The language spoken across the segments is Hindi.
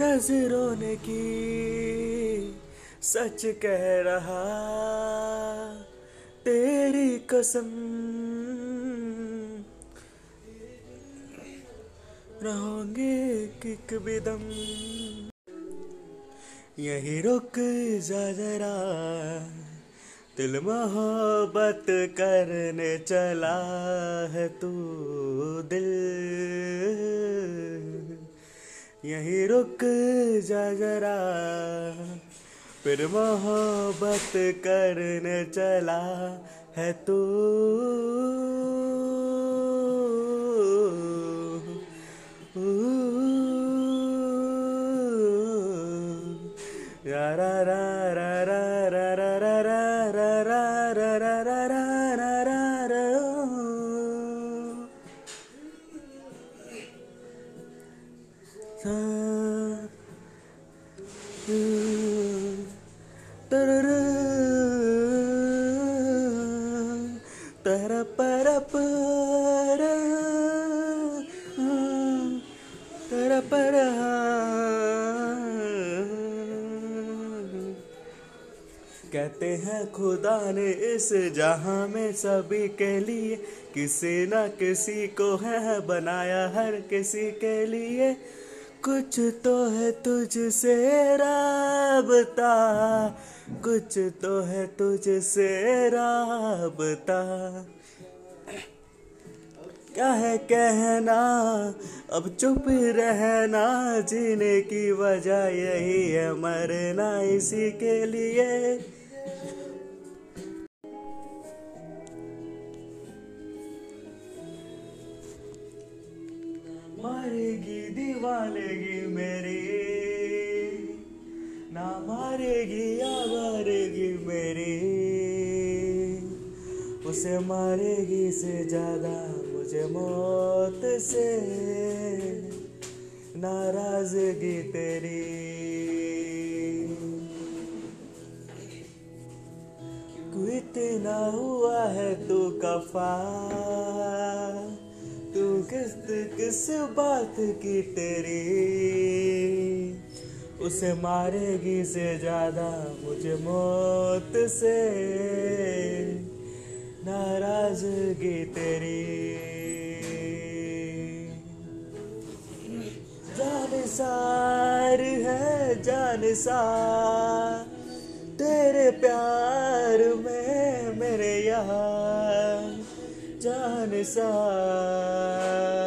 नज़रों ने की। सच कह रहा, तेरी कसम। रहोगे किक बिदम यही रुक जा जरा, दिल मोहब्बत करने चला है तू दिल। यही रुक जा जरा। फिर मोहब्बत करने चला है तू। तर पर तर पर कहते हैं, खुदा ने इस जहाँ में सभी के लिए किसी न किसी को है, बनाया हर किसी के लिए। कुछ तो है तुझसे राबता, कुछ तो है तुझसे राबता। क्या है कहना? अब चुप रहना जीने की वजह यही है, मरना इसी के लिए। मारेगी दीवानेगी मेरी। ना मारेगी, या मारेगी मेरी। उसे मारेगी से ज़्यादा मुझे मौत से। नाराज़गी तेरी। इतना हुआ है तू कफा किस किस बात की तेरी? उसे मारेगी से ज़्यादा मुझे मौत से। नाराज़गी तेरी। जान सार है, जान सार। तेरे प्यार में मेरे यार। sai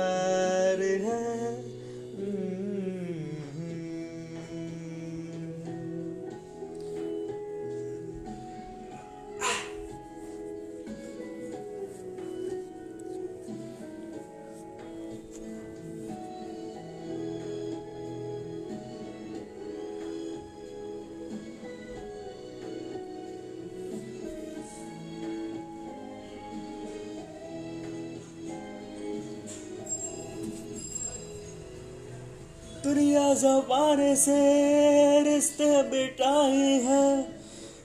जमाने से रिश्ते बिटाए हैं।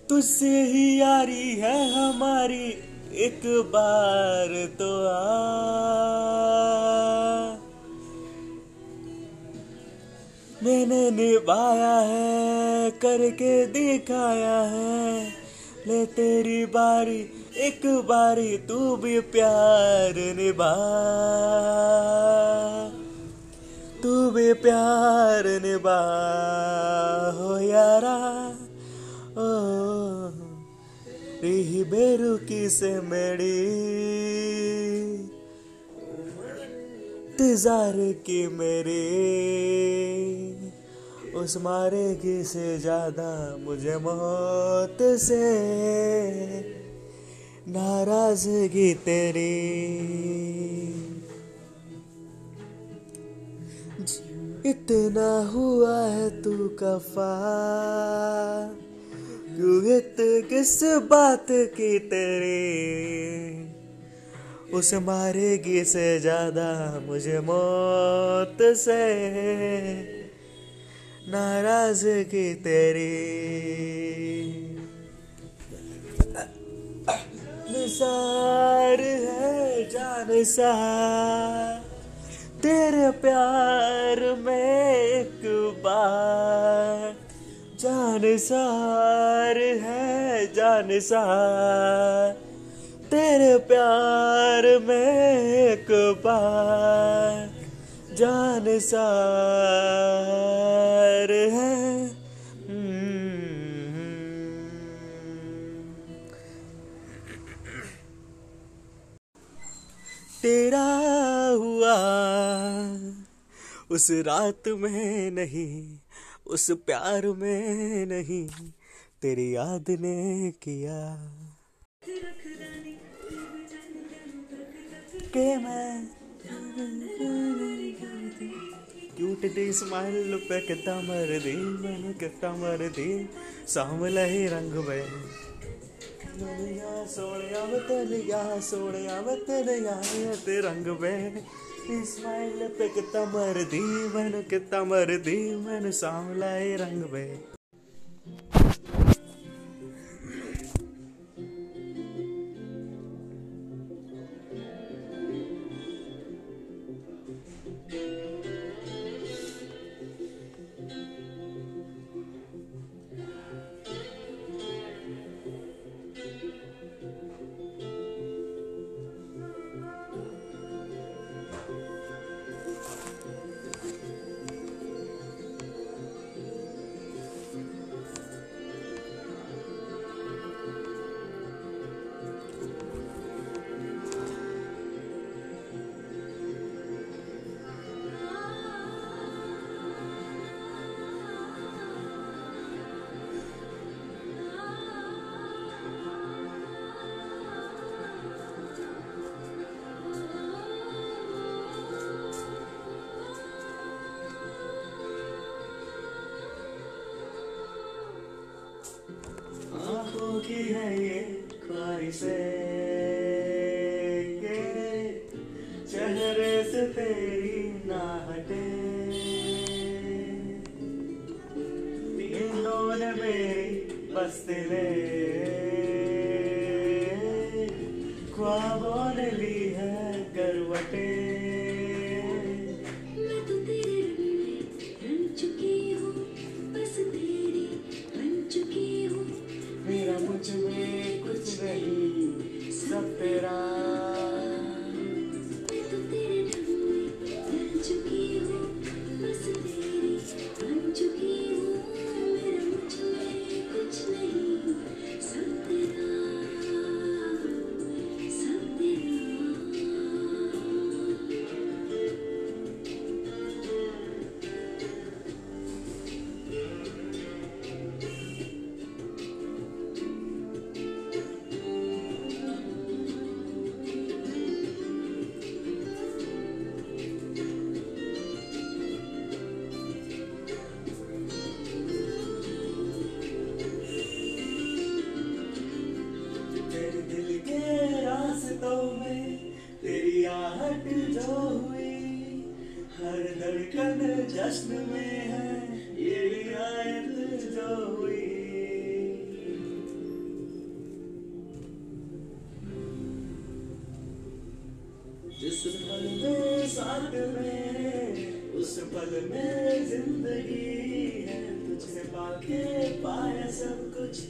तुझसे ही यारी है हमारी। एक बार तो आ। मैंने निभाया है, करके दिखाया है। ले तेरी बारी, एक बारी तू भी प्यार निभा। तू प्यार निभा हो यारा। ओ, रही बेरुकी से मेरी। इंतज़ार की मेरी। उस मारेगी से ज़्यादा मुझे मौत से। नाराज़गी तेरी। इतना हुआ है तू कफा। इत किस बात की तेरी? उस मारेगी से ज़्यादा मुझे मौत से नाराज़ की तेरी। निसार है जान सा। तेरे प्यार में एक बार जान सार है, जान सार। तेरे प्यार में एक बार जान सार है। तेरा उस रात में नहीं, उस प्यार में नहीं तेरी याद ने किया। के मैं? क्यूट दी स्माइल पे कितना मर दी मैंने कितना मर दी सामला ही रंग में दुनिया सोनिया बतलिया सोनिया बतलिया ते रंग में स्माइल पे कितना मर दी मैंने कितना मर दी मैंने सामला रंग में। की है ये ख्वाहिशे। चेहरे से तेरी ना हटे नींदों ने मेरी बस ले। ख्वाबों जिस पल में साथ में, उस पल में ज़िंदगी है। तुझसे पाके पाया सब कुछ,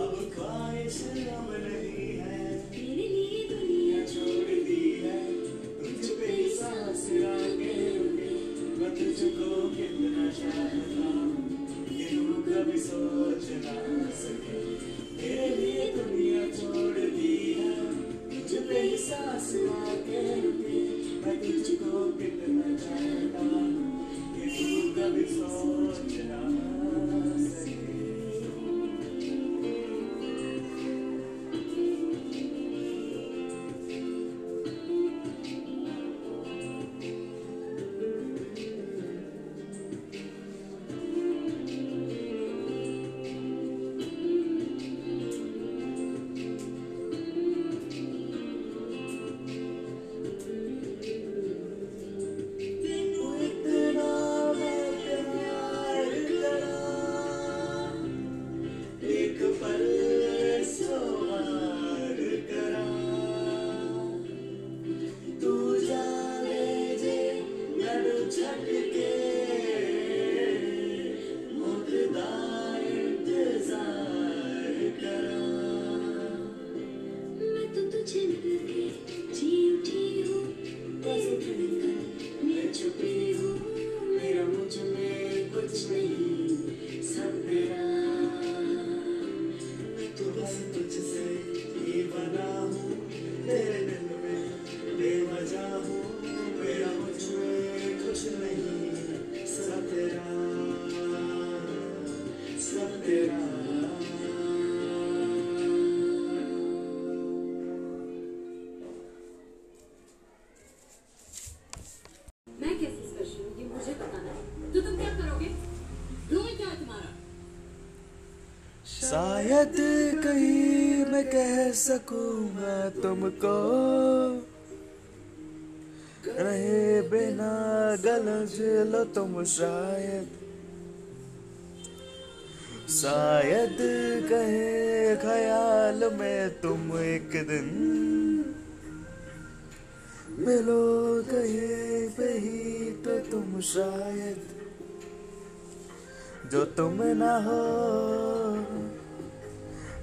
अब ख्वाहिश अब नहीं है। तेरे लिए दुनिया छोड़ दी है। तुझ पे सांस तुझको कितना चाहता ये तू कभी सोच शायद कहीं मैं कह सकूँगा तुमको रहे बिना गलज लो तुम शायद। शायद कहे ख्याल में तुम एक दिन मिलो, कहीं पे ही तो तुम शायद। जो तुम ना हो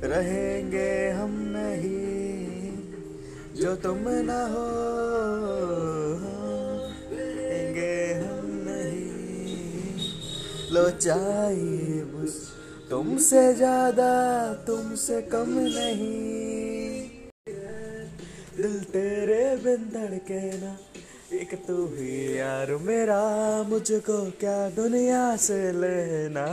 रहेंगे हम नहीं, जो तुम ना हो, रहेंगे हम नहीं। लो चाहिए बस तुमसे ज़्यादा, तुमसे कम नहीं। दिल तेरे बिन धड़के ना, एक तू ही यार मेरा, मुझको क्या दुनिया से लेना।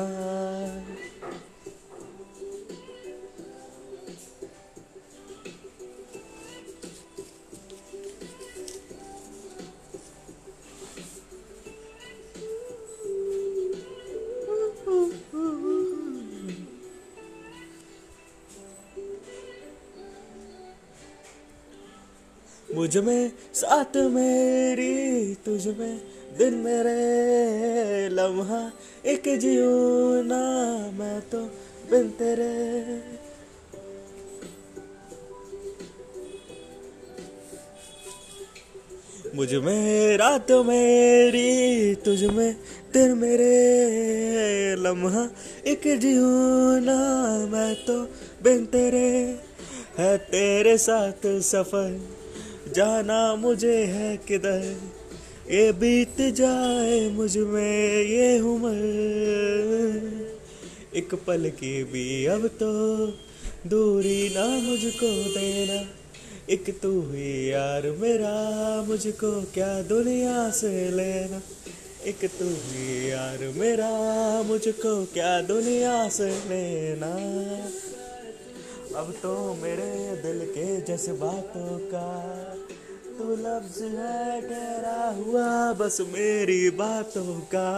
मुझमें, साथ मेरी तुझ में, दिन मेरे लम्हा, एक जियो ना मैं तो बिन तेरे। मुझमें, रात मेरी तुझ में, दिन मेरे लम्हा, एक जियो ना मैं तो बिन तेरे। है तेरे साथ सफ़र जाना मुझे है किधर? ये बीत जाए मुझमें ये उम्र। एक पल की भी अब तो दूरी ना मुझको देना। एक तू ही यार मेरा, मुझको क्या दुनिया से लेना? एक तू ही यार मेरा, मुझको क्या दुनिया से लेना? अब तो मेरे दिल के जज्बातों का तू लफ्ज है डरा हुआ बस मेरी बातों का